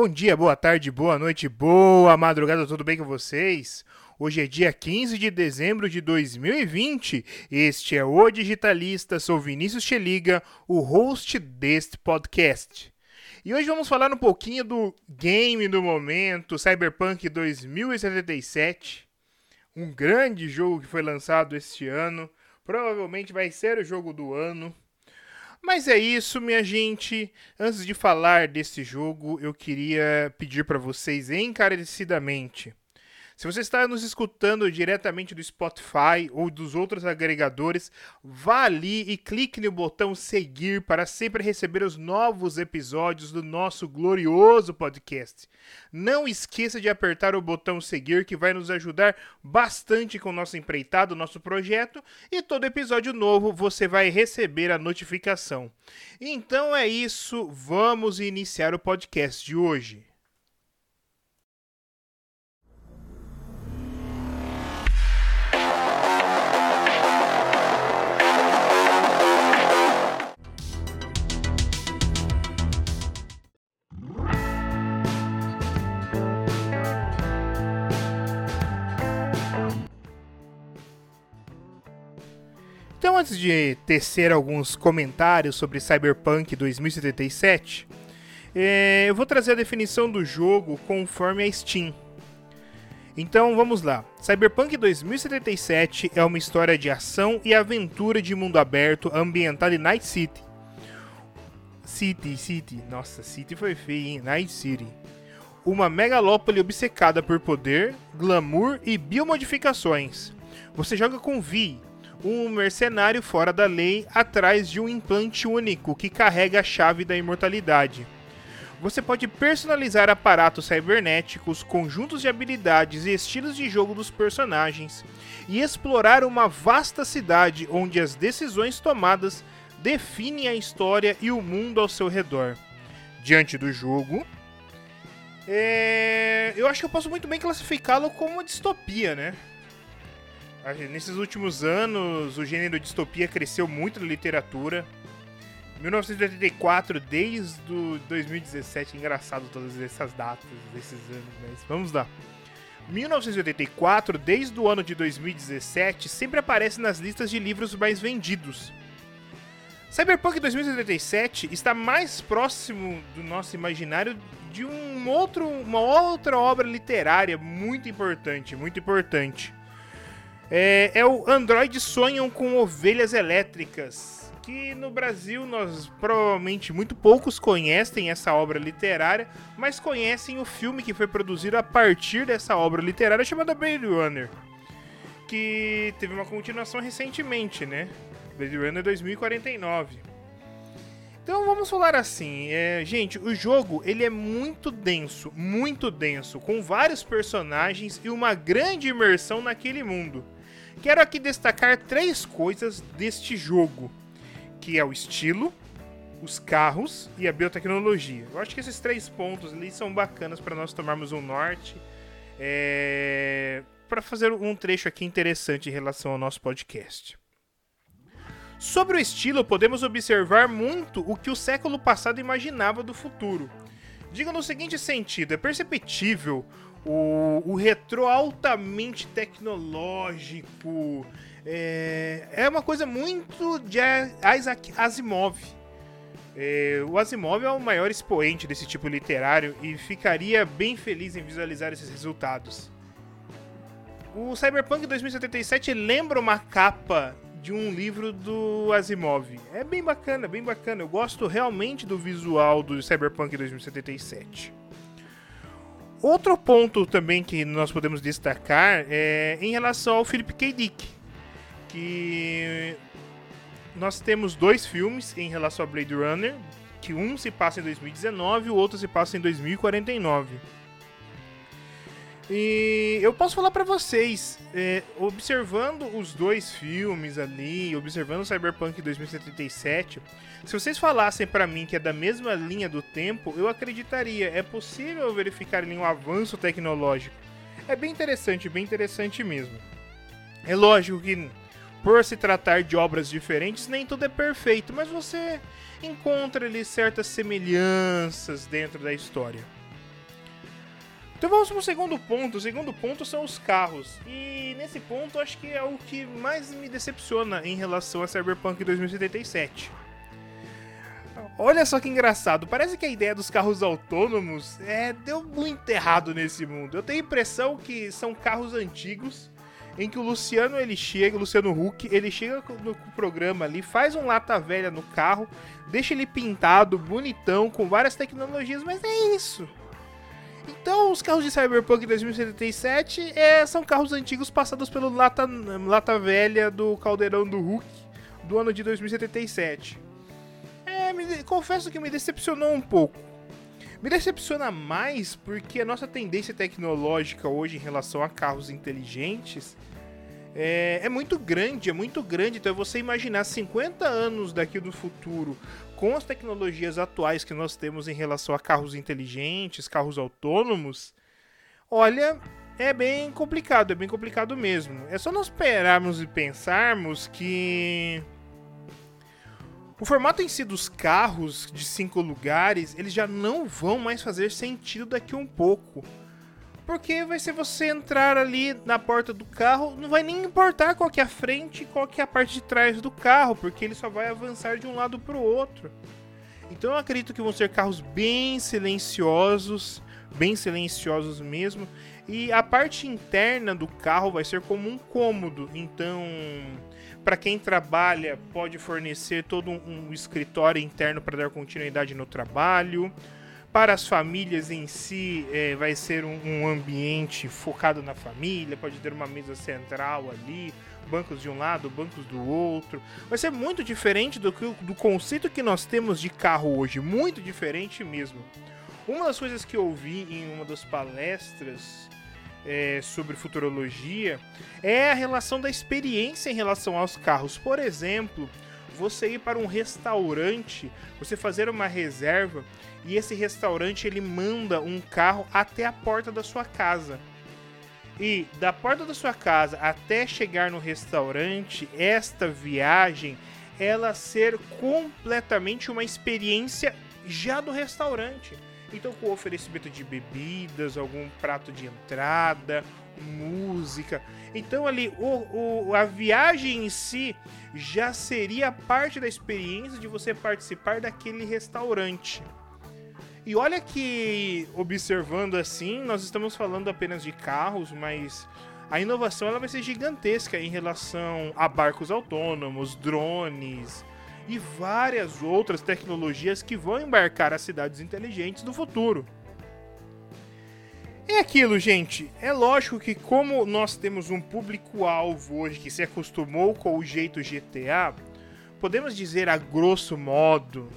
Bom dia, boa tarde, boa noite, boa madrugada, tudo bem com vocês? Hoje é dia 15 de dezembro de 2020. Este é o Digitalista, sou Vinícius Cheliga, o host deste podcast. E hoje vamos falar um pouquinho do game do momento, Cyberpunk 2077. Um grande jogo que foi lançado este ano. Provavelmente vai ser o jogo do ano. Mas é isso, minha gente. Antes de falar desse jogo, eu queria pedir para vocês encarecidamente se você está nos escutando diretamente do Spotify ou dos outros agregadores, vá ali e clique no botão seguir para sempre receber os novos episódios do nosso glorioso podcast. Não esqueça de apertar o botão seguir que vai nos ajudar bastante com o nosso empreitado, nosso projeto, e todo episódio novo você vai receber a notificação. Então é isso, vamos iniciar o podcast de hoje. Antes de tecer alguns comentários sobre Cyberpunk 2077, é, eu vou trazer a definição do jogo conforme a Steam. Então vamos lá. Cyberpunk 2077 é uma história de ação e aventura de mundo aberto ambientada em Night City. City, City. Nossa, City foi feio, hein? Night City. Uma megalópole obcecada por poder, glamour e biomodificações. Você joga com Vi, um mercenário fora da lei atrás de um implante único que carrega a chave da imortalidade. Você pode personalizar aparatos cibernéticos, conjuntos de habilidades e estilos de jogo dos personagens e explorar uma vasta cidade onde as decisões tomadas definem a história e o mundo ao seu redor. Diante do jogo, é... eu acho que eu posso muito bem classificá-lo como uma distopia, né? Nesses últimos anos, o gênero distopia cresceu muito na literatura. 1984, desde 2017, engraçado todas essas datas desses anos, mas vamos lá. 1984, desde o ano de 2017, sempre aparece nas listas de livros mais vendidos. Cyberpunk 2077 está mais próximo do nosso imaginário de um outro, uma outra obra literária muito importante, muito importante. É, é o Android Sonham com Ovelhas Elétricas, que no Brasil nós provavelmente muito poucos conhecem essa obra literária, mas conhecem o filme que foi produzido a partir dessa obra literária chamada Blade Runner, que teve uma continuação recentemente, né? Blade Runner 2049. Então vamos falar assim, é, gente, o jogo ele é muito denso, muito denso, com vários personagens e uma grande imersão naquele mundo. Quero aqui destacar três coisas deste jogo, que é o estilo, os carros e a biotecnologia. Eu acho que esses três pontos ali são bacanas para nós tomarmos um norte, é... para fazer um trecho aqui interessante em relação ao nosso podcast. Sobre o estilo, podemos observar muito o que o século passado imaginava do futuro. Diga no seguinte sentido: é perceptível o, o retrô altamente tecnológico. É, é uma coisa muito de Isaac Asimov. É, o Asimov é o maior expoente desse tipo literário e ficaria bem feliz em visualizar esses resultados. O Cyberpunk 2077 lembra uma capa de um livro do Asimov. É bem bacana, bem bacana. Eu gosto realmente do visual do Cyberpunk 2077. Outro ponto também que nós podemos destacar é em relação ao Philip K. Dick, que nós temos dois filmes em relação a Blade Runner, que um se passa em 2019 e o outro se passa em 2049. E eu posso falar para vocês, é, observando os dois filmes ali, observando Cyberpunk 2077, se vocês falassem para mim que é da mesma linha do tempo, eu acreditaria. É possível verificar ali um avanço tecnológico. É bem interessante, bem interessante mesmo. É lógico que por se tratar de obras diferentes, nem tudo é perfeito, mas você encontra ali certas semelhanças dentro da história. Então vamos para o segundo ponto. O segundo ponto são os carros. E nesse ponto acho que é o que mais me decepciona em relação a Cyberpunk 2077. Olha só que engraçado, parece que a ideia dos carros autônomos é, deu muito errado nesse mundo. Eu tenho a impressão que são carros antigos em que o Luciano ele chega, o Luciano Huck, ele chega no programa ali, faz um lata velha no carro, deixa ele pintado, bonitão, com várias tecnologias, mas é isso. Então, os carros de Cyberpunk 2077 é, são carros antigos passados pelo lata, lata velha do caldeirão do Hulk do ano de 2077. É, me, confesso que me decepcionou um pouco. Me decepciona mais porque a nossa tendência tecnológica hoje em relação a carros inteligentes é, é, muito grande, é muito grande. Então, você imaginar 50 anos daqui do futuro com as tecnologias atuais que nós temos em relação a carros inteligentes, carros autônomos, olha, é bem complicado, é bem complicado mesmo. É só nós esperarmos e pensarmos que o formato em si dos carros de cinco lugares, eles já não vão mais fazer sentido daqui um pouco. Porque vai ser você entrar ali na porta do carro, não vai nem importar qual que é a frente e qual que é a parte de trás do carro, porque ele só vai avançar de um lado para o outro. Então eu acredito que vão ser carros bem silenciosos, bem silenciosos mesmo, e a parte interna do carro vai ser como um cômodo. Então, para quem trabalha, pode fornecer todo um, um escritório interno para dar continuidade no trabalho. Para as famílias em si, é, vai ser um, um, ambiente focado na família, pode ter uma mesa central ali, bancos de um lado, bancos do outro. Vai ser muito diferente do, que, do conceito que nós temos de carro hoje, muito diferente mesmo. Uma das coisas que eu vi em uma das palestras é, sobre futurologia é a relação da experiência em relação aos carros. Por exemplo, você ir para um restaurante, você fazer uma reserva e esse restaurante ele manda um carro até a porta da sua casa. E da porta da sua casa até chegar no restaurante, esta viagem ela ser completamente uma experiência já do restaurante. Então, com oferecimento de bebidas, algum prato de entrada, música. Então, ali, o, o, a viagem em si já seria parte da experiência de você participar daquele restaurante. E olha que, observando assim, nós estamos falando apenas de carros, mas a inovação ela vai ser gigantesca em relação a barcos autônomos, drones e várias outras tecnologias que vão embarcar as cidades inteligentes do futuro. É aquilo, gente. É lógico que, como nós temos um público-alvo hoje que se acostumou com o jeito GTA, podemos dizer a grosso modo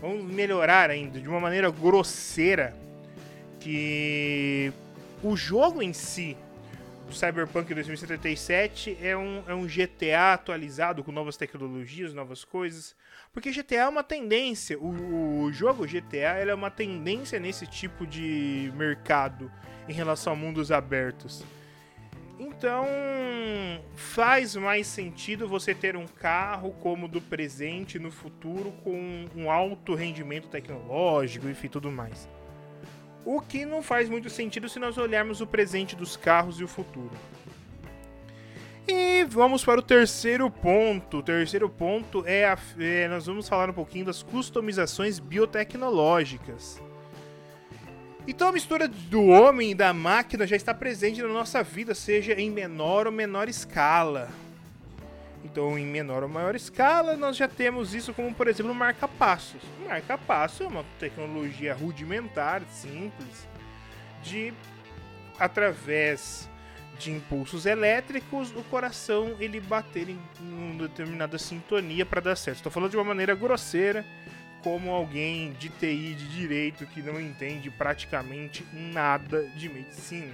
vamos melhorar ainda de uma maneira grosseira que o jogo em si, o Cyberpunk 2077, é um, é um GTA atualizado com novas tecnologias, novas coisas. Porque GTA é uma tendência, o, o jogo GTA é uma tendência nesse tipo de mercado em relação a mundos abertos. Então, faz mais sentido você ter um carro como do presente no futuro com um alto rendimento tecnológico, enfim, tudo mais. O que não faz muito sentido se nós olharmos o presente dos carros e o futuro. E vamos para o terceiro ponto. O terceiro ponto é, a, é nós vamos falar um pouquinho das customizações biotecnológicas. Então a mistura do homem e da máquina já está presente na nossa vida, seja em menor ou menor escala. Então, em menor ou maior escala, nós já temos isso como, por exemplo, marca-passos. Marca-passo é uma tecnologia rudimentar, simples, de através de impulsos elétricos, o coração ele bater em uma determinada sintonia para dar certo. Estou falando de uma maneira grosseira, como alguém de TI de direito que não entende praticamente nada de medicina.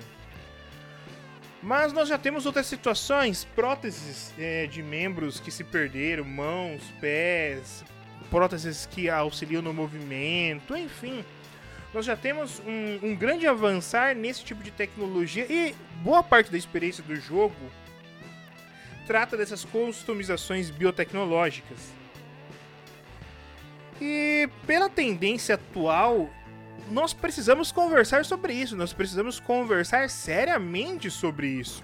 Mas nós já temos outras situações, próteses é, de membros que se perderam, mãos, pés, próteses que auxiliam no movimento, enfim. Nós já temos um, um grande avançar nesse tipo de tecnologia e boa parte da experiência do jogo trata dessas customizações biotecnológicas. E pela tendência atual, nós precisamos conversar sobre isso, nós precisamos conversar seriamente sobre isso.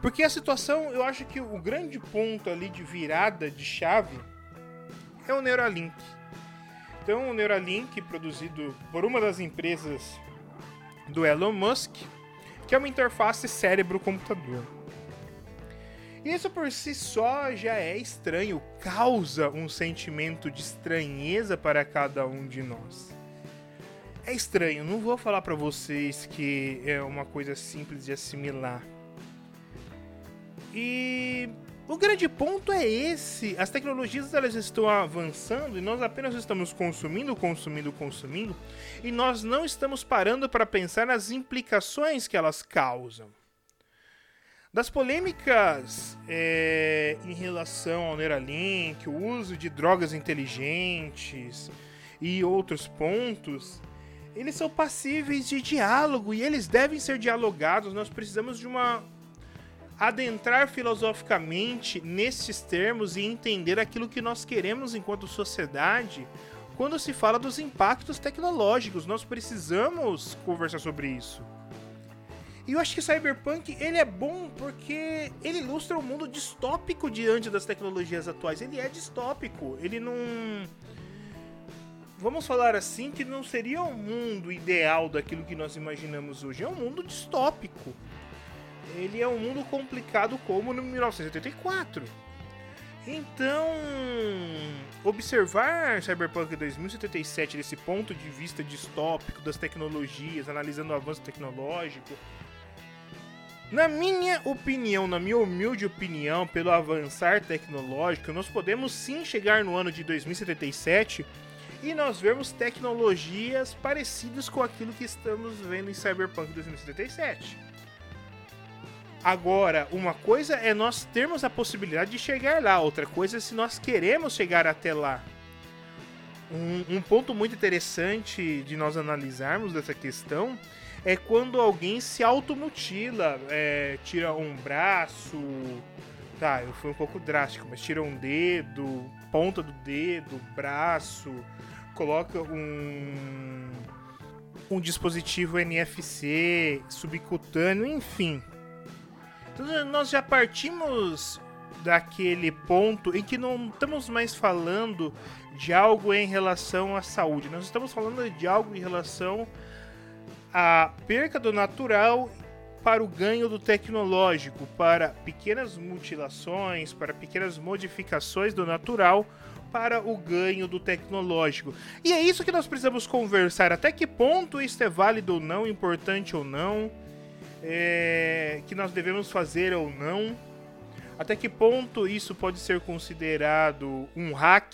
Porque a situação, eu acho que o grande ponto ali de virada de chave é o Neuralink. Então, o Neuralink, produzido por uma das empresas do Elon Musk, que é uma interface cérebro-computador. Isso por si só já é estranho, causa um sentimento de estranheza para cada um de nós. É estranho, não vou falar para vocês que é uma coisa simples de assimilar. E o grande ponto é esse. As tecnologias elas estão avançando e nós apenas estamos consumindo, consumindo, consumindo e nós não estamos parando para pensar nas implicações que elas causam. Das polêmicas é, em relação ao Neuralink, o uso de drogas inteligentes e outros pontos, eles são passíveis de diálogo e eles devem ser dialogados. Nós precisamos de uma adentrar filosoficamente nesses termos e entender aquilo que nós queremos enquanto sociedade quando se fala dos impactos tecnológicos. Nós precisamos conversar sobre isso. E eu acho que Cyberpunk ele é bom porque ele ilustra um mundo distópico diante das tecnologias atuais. Ele é distópico. Ele não vamos falar assim que não seria um mundo ideal daquilo que nós imaginamos hoje. É um mundo distópico ele é um mundo complicado como no 1984. Então, observar Cyberpunk 2077 desse ponto de vista distópico das tecnologias, analisando o avanço tecnológico, na minha opinião, na minha humilde opinião, pelo avançar tecnológico, nós podemos sim chegar no ano de 2077 e nós vermos tecnologias parecidas com aquilo que estamos vendo em Cyberpunk 2077. Agora, uma coisa é nós termos a possibilidade de chegar lá, outra coisa é se nós queremos chegar até lá. Um, um ponto muito interessante de nós analisarmos dessa questão é quando alguém se automutila, é, tira um braço. Tá, eu fui um pouco drástico, mas tira um dedo, ponta do dedo, braço, coloca um, um dispositivo NFC subcutâneo, enfim. Então, nós já partimos daquele ponto em que não estamos mais falando de algo em relação à saúde, nós estamos falando de algo em relação à perca do natural para o ganho do tecnológico, para pequenas mutilações, para pequenas modificações do natural para o ganho do tecnológico. E é isso que nós precisamos conversar, até que ponto isso é válido ou não, importante ou não é, que nós devemos fazer ou não, até que ponto isso pode ser considerado um hack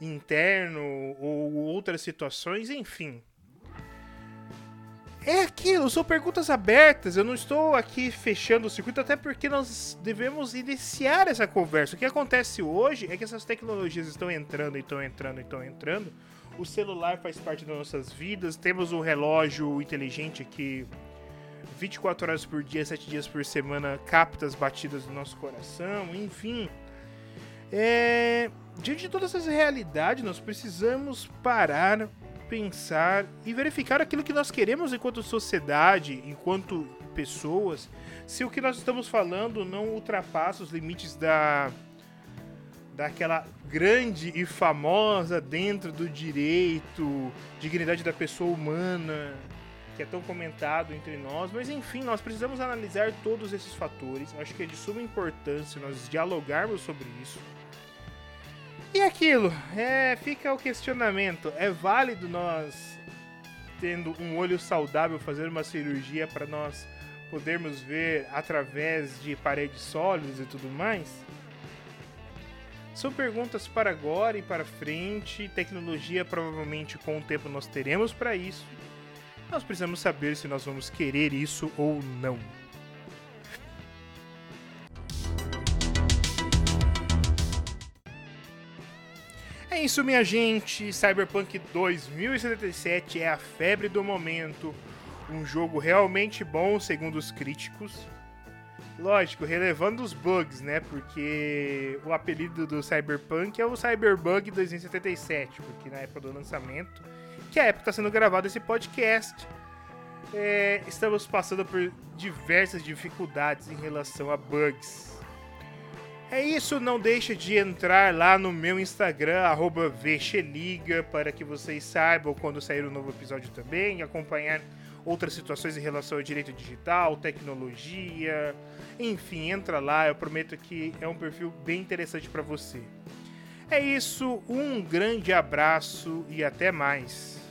interno ou outras situações, enfim. É aquilo, são perguntas abertas. Eu não estou aqui fechando o circuito, até porque nós devemos iniciar essa conversa. O que acontece hoje é que essas tecnologias estão entrando, estão entrando, estão entrando. O celular faz parte das nossas vidas. Temos o relógio inteligente que 24 horas por dia, 7 dias por semana, capta as batidas do nosso coração, enfim. É, diante de todas essas realidades, nós precisamos parar, pensar e verificar aquilo que nós queremos enquanto sociedade, enquanto pessoas, se o que nós estamos falando não ultrapassa os limites da daquela grande e famosa dentro do direito, dignidade da pessoa humana, que é tão comentado entre nós, mas enfim, nós precisamos analisar todos esses fatores. Acho que é de suma importância nós dialogarmos sobre isso. E aquilo, é, fica o questionamento: é válido nós, tendo um olho saudável, fazer uma cirurgia para nós podermos ver através de paredes sólidas e tudo mais? São perguntas para agora e para frente. Tecnologia, provavelmente com o tempo nós teremos para isso nós precisamos saber se nós vamos querer isso ou não. É isso, minha gente. Cyberpunk 2077 é a febre do momento. Um jogo realmente bom, segundo os críticos. Lógico, relevando os bugs, né? Porque o apelido do Cyberpunk é o Cyberbug 2077, porque na época do lançamento que é a época está sendo gravado esse podcast. É, estamos passando por diversas dificuldades em relação a bugs. É isso, não deixa de entrar lá no meu Instagram, arroba Vexeliga, para que vocês saibam quando sair o um novo episódio também, acompanhar outras situações em relação ao direito digital, tecnologia, enfim, entra lá, eu prometo que é um perfil bem interessante para você. É isso, um grande abraço e até mais.